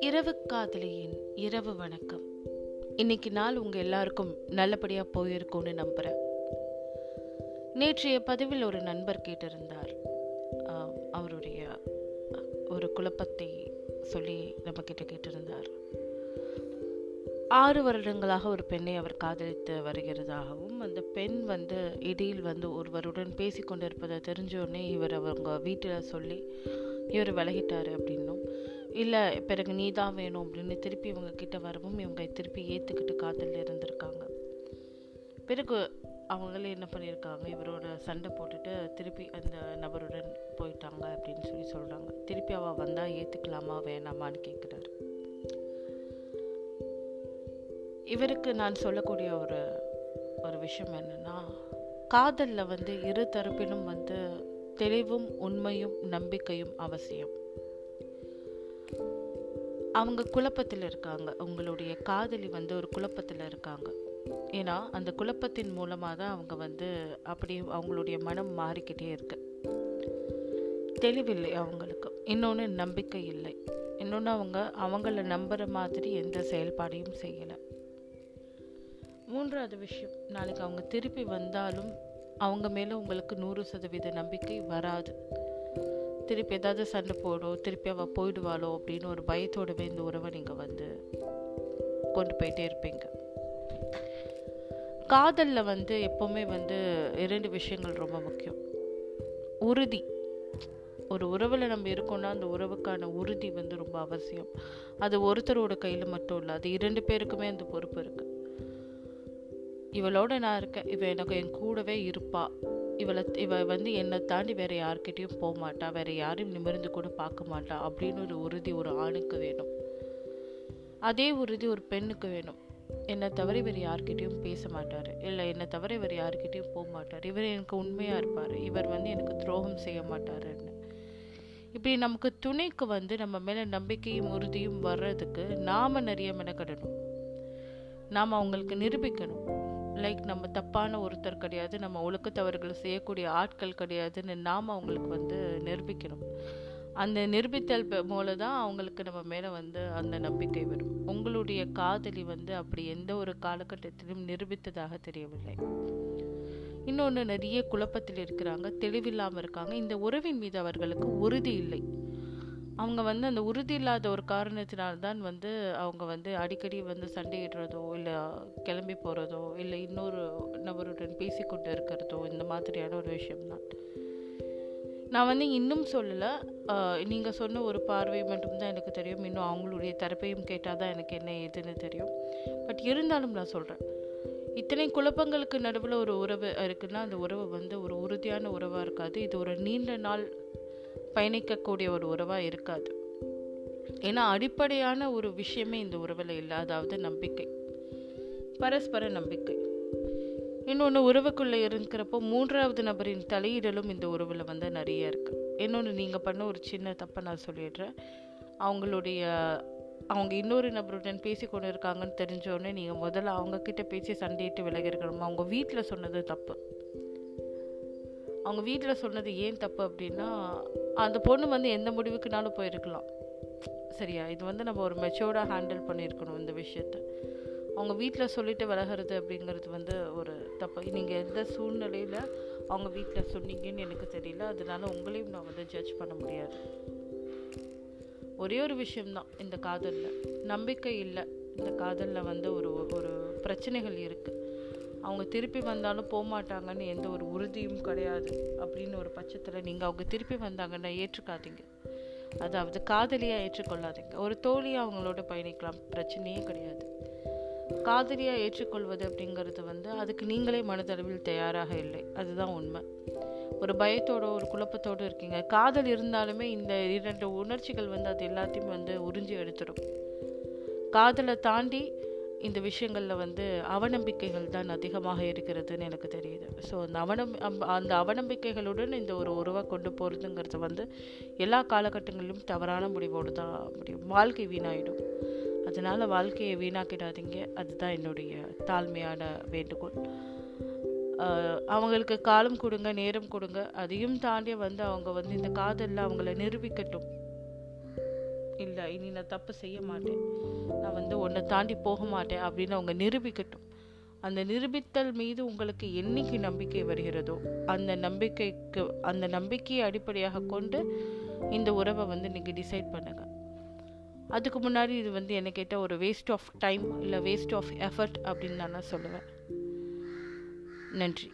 இரவு காதலியின் இரவு வணக்கம். இன்னைக்கு நாள் உங்க எல்லாருக்கும் நல்லபடியா போயிருக்கும்னு நம்புறேன். நேற்றைய பதிவில் ஒரு நண்பர் கேட்டிருந்தார். அவருடைய ஒரு குழப்பத்தை சொல்லி நம்ம கிட்ட கேட்டிருந்தார். ஆறு வருடங்களாக ஒரு பெண்ணை அவர் காதலித்து வருகிறதாகவும் அந்த பெண் வந்து இடையில் வந்து ஒருவருடன் பேசி கொண்டிருப்பதை தெரிஞ்சோடனே இவர் அவங்க வீட்டில் சொல்லி இவர் விலகிட்டார் அப்படின்னும். இல்லை பிறகு நீ தான் வேணும் அப்படின்னு திருப்பி இவங்க கிட்ட வரவும் இவங்க திருப்பி ஏற்றுக்கிட்டு காதலில் இருந்திருக்காங்க. பிறகு அவங்களே என்ன பண்ணியிருக்காங்க இவரோட சண்டை போட்டுட்டு திருப்பி அந்த நபருடன் போயிட்டாங்க அப்படின்னு சொல்லி சொல்கிறாங்க திருப்பி அவள் வந்தால் ஏற்றுக்கலாமா வேணாமான்னு கேட்குறாரு இவருக்கு நான் சொல்லக்கூடிய ஒரு ஒரு விஷயம் என்னென்னா காதலில் வந்து இரு தரப்பிலும் வந்து தெளிவும் உண்மையும் நம்பிக்கையும் அவசியம். அவங்க குழப்பத்தில் இருக்காங்க. உங்களுடைய காதலி வந்து ஒரு குழப்பத்தில் இருக்காங்க. ஏன்னா அந்த குழப்பத்தின் மூலமாக தான் அவங்க வந்து அப்படி அவங்களுடைய மனம் மாறிக்கிட்டே இருக்கு. தெளிவில்லை அவங்களுக்கு. இன்னொன்று நம்பிக்கை இல்லை. இன்னொன்று அவங்க அவங்கள நம்புகிற மாதிரி எந்த செயல்பாடையும் செய்யலை. மூன்றாவது விஷயம் நாளைக்கு அவங்க திருப்பி வந்தாலும் அவங்க மேலே உங்களுக்கு நூறு சதவீத நம்பிக்கை வராது. திருப்பி ஏதாவது சண்டை போடும் திருப்பி அவள் போயிடுவாளோ அப்படின்னு ஒரு பயத்தோடவே இந்த உறவை நீங்கள் வந்து கொண்டு போயிட்டே இருப்பீங்க. காதலில் வந்து எப்போவுமே வந்து இரண்டு விஷயங்கள் ரொம்ப முக்கியம். உறுதி. ஒரு உறவில் நம்ம இருக்கோம்னா அந்த உறவுக்கான உறுதி வந்து ரொம்ப அவசியம். அது ஒருத்தரோட கையில் மட்டும் இல்லை அது இரண்டு பேருக்குமே அந்த பொறுப்பு இருக்குது இவளோட நான் இருக்கேன். இவள் எனக்கு என் கூடவே இருப்பா. இவளை இவ வந்து என்னை தாண்டி வேற யார்கிட்டையும் போக மாட்டா. வேற யாரையும் நிமிர்ந்து கூட பார்க்க மாட்டா அப்படின்னு ஒரு உறுதி ஒரு ஆணுக்கு வேணும். அதே உறுதி ஒரு பெண்ணுக்கு வேணும். என்னை தவிர இவர் யார்கிட்டையும் பேச மாட்டார். இல்லை என்னை தவிர இவர் யார்கிட்டையும் போக மாட்டார். இவர் எனக்கு உண்மையாக இருப்பார். இவர் வந்து எனக்கு துரோகம் செய்ய மாட்டாருன்னு. இப்படி நமக்கு துணைக்கு வந்து நம்ம மேலே நம்பிக்கையும் உறுதியும் வர்றதுக்கு நாம் நிறைய மெனக்கடணும். நாம் அவங்களுக்கு நிரூபிக்கணும். லைக் நம்ம தப்பான ஒருத்தர் கிடையாது நம்ம ஒழுக்க தவறுகளை செய்யக்கூடிய ஆட்கள் கிடையாதுன்னு நாம் அவங்களுக்கு வந்து நிரூபிக்கணும். அந்த நிரூபித்தல் மூலம் தான் அவங்களுக்கு நம்ம மேலே வந்து அந்த நம்பிக்கை வரும். உங்களுடைய காதலி வந்து அப்படி எந்த ஒரு காலகட்டத்திலும் நிரூபித்ததாக தெரியவில்லை. இன்னொன்று நிறைய குழப்பத்தில் இருக்கிறாங்க தெளிவில்லாமல் இருக்காங்க. இந்த உறவின் மீது அவர்களுக்கு உறுதி இல்லை. அவங்க வந்து அந்த உறுதி இல்லாத ஒரு காரணத்தினால்தான் வந்து அவங்க வந்து அடிக்கடி வந்து சண்டையிடுறதோ இல்லை கிளம்பி போகிறதோ இல்லை இன்னொரு நபருடன் பேசிக்கொண்டு இருக்கிறதோ இந்த மாதிரியான ஒரு விஷயம்தான். நான் வந்து இன்னும் சொல்லலை. நீங்கள் சொன்ன ஒரு பார்வை மட்டும்தான் எனக்கு தெரியும். இன்னும் அவங்களுடைய தரப்பையும் கேட்டால் தான் எனக்கு என்ன ஏதுன்னு தெரியும். பட் இருந்தாலும் நான் சொல்கிறேன் இத்தனை குழப்பங்களுக்கு நடுவில் ஒரு உறவு இருக்குன்னா அந்த உறவு வந்து ஒரு உறுதியான உறவாக இருக்காது. இது ஒரு நீண்ட நாள் பயணிக்கக்கூடிய ஒரு உறவாக இருக்காது. ஏன்னா அடிப்படையான ஒரு விஷயமே இந்த உறவில் இல்லை அதாவது நம்பிக்கை. பரஸ்பர நம்பிக்கை. இன்னொன்று உறவுக்குள்ளே இருக்கிறப்போ மூன்றாவது நபரின் தலையிடலும் இந்த உறவில் வந்து நிறைய இருக்குது இன்னொன்று நீங்கள் பண்ண ஒரு சின்ன தப்பை நான் சொல்லிடுறேன். அவங்களுடைய அவங்க இன்னொரு நபருடன் பேசி கொண்டு இருக்காங்கன்னு தெரிஞ்சோடனே நீங்கள் முதல்ல அவங்கக்கிட்ட பேசி சண்டையிட்டு விலகி இருக்கணும்? அவங்க வீட்டில் சொன்னது தப்பு. அவங்க வீட்டில் சொன்னது ஏன் தப்பு அப்படின்னா அந்த பொண்ணு வந்து எந்த முடிவுக்குனாலும் போயிருக்கலாம். சரியா? இது வந்து நம்ம ஒரு மெச்சோர்டாக ஹேண்டில் பண்ணியிருக்கணும் இந்த விஷயத்த. அவங்க வீட்டில் சொல்லிட்டு விலகிறது அப்படிங்கிறது வந்து ஒரு தப்பு. நீங்கள் எந்த சூழ்நிலையில் அவங்க வீட்டில் சொன்னீங்கன்னு எனக்கு தெரியல. அதனால உங்களையும் நான் வந்து ஜட்ஜ் பண்ண முடியாது. ஒரே ஒரு விஷயம்தான் இந்த காதலில். நம்பிக்கை இல்லை. இந்த காதலில் வந்து ஒரு ஒரு பிரச்சனைகள் இருக்குது அவங்க திருப்பி வந்தாலும் போக மாட்டாங்கன்னு எந்த ஒரு உறுதியும் கிடையாது அப்படின்னு ஒரு பட்சத்தில் நீங்கள் அவங்க திருப்பி வந்தாங்கன்னா ஏற்றுக்காதீங்க. அதாவது காதலியாக ஏற்றுக்கொள்ளாதீங்க. ஒரு தோழியாக அவங்களோட பயணிக்கலாம். பிரச்சனையே கிடையாது. காதலியாக ஏற்றுக்கொள்வது அப்படிங்கிறது வந்து அதுக்கு நீங்களே மனதளவில் தயாராக இல்லை. அதுதான் உண்மை. ஒரு பயத்தோட ஒரு குழப்பத்தோடு இருக்கீங்க. காதல் இருந்தாலுமே இந்த இரண்டு உணர்ச்சிகள் வந்து அது எல்லாத்தையும் வந்து உறிஞ்சி எடுத்துடும். காதலை தாண்டி இந்த விஷயங்களில் வந்து அவநம்பிக்கைகள் தான் அதிகமாக இருக்கிறதுன்னு எனக்கு தெரியுது. ஸோ அந்த அவநம் அந்த அவநம்பிக்கைகளுடன் இந்த ஒரு உருவாக கொண்டு போகிறதுங்கிறது வந்து எல்லா காலகட்டங்களிலும் தவறான முடிவோடு தான் முடியும். வாழ்க்கை வீணாயிடும். அதனால் வாழ்க்கையை வீணாக்கிடாதீங்க. அதுதான் என்னுடைய தாழ்மையான வேண்டுகோள். அவங்களுக்கு காலம் கொடுங்க நேரம் கொடுங்க. அதையும் தாண்டி வந்து அவங்க வந்து இந்த காதலில் அவங்கள நிரூபிக்கட்டும். இல்லை இனி நான் தப்பு செய்ய மாட்டேன். நான் வந்து உன்னை தாண்டி போக மாட்டேன் அப்படின்னு அவங்க நிரூபிக்கட்டும். அந்த நிரூபித்தல் மீது உங்களுக்கு என்னைக்கு நம்பிக்கை வருகிறதோ அந்த நம்பிக்கைக்கு அந்த நம்பிக்கையை அடிப்படையாக கொண்டு இந்த உறவை வந்து நீங்கள் டிசைட் பண்ணுங்க. அதுக்கு முன்னாடி இது வந்து என்ன கேட்டால் ஒரு வேஸ்ட் ஆஃப் டைம் இல்லை வேஸ்ட் ஆஃப் எஃபர்ட் அப்படின்னு நான் சொல்லுவேன். நன்றி.